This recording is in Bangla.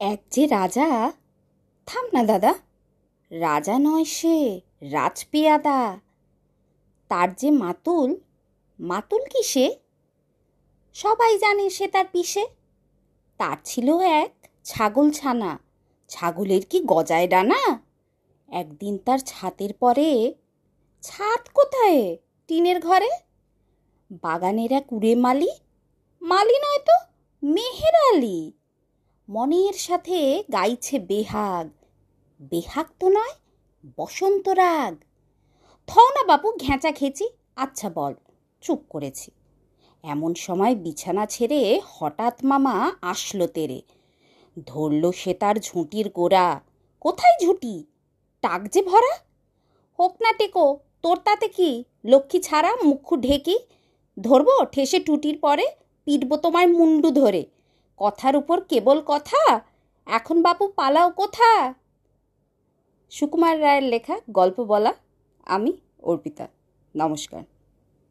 এক যে রাজা? থাম না দাদা। রাজা নয় সে, রাজপেয়াদা। তার যে মাতুল মাতুল কি সে? সবাই জানে সে তার পিসে। তার ছিল এক ছাগল ছানা। ছাগলের কি গজায় ডানা? একদিন তার ছাতের পরে ছাদ কোথায় টিনের ঘরে? বাগানের এক উড়ে মালি মালি নয় তো মেহের আলি। মনের সাথে গাইছে বেহাগ। বেহাগ তো নয়, বসন্ত রাগ। থও না বাপু, ঘেঁচা খেছি আচ্ছা বল, চুপ করেছি। এমন সময় বিছানা ছেড়ে হঠাৎ মামা আসলো তেরে। ধরল সে তার ঝুঁটির গোড়া। কোথায় ঝুঁটি? টাক যে ভরা। হোক না টেকো, তোর তাতে কি? লক্ষ্মী ছাড়া মুখু ঢেকি ধরবো ঠেসে টুটির পরে, পিটব তোমায় মুন্ডু ধরে। কথার উপর কেবল কথা? এখন বাপু পালাও কোথা সুকুমার রায়ের লেখা গল্প বলা আমি অর্পিতা। নমস্কার।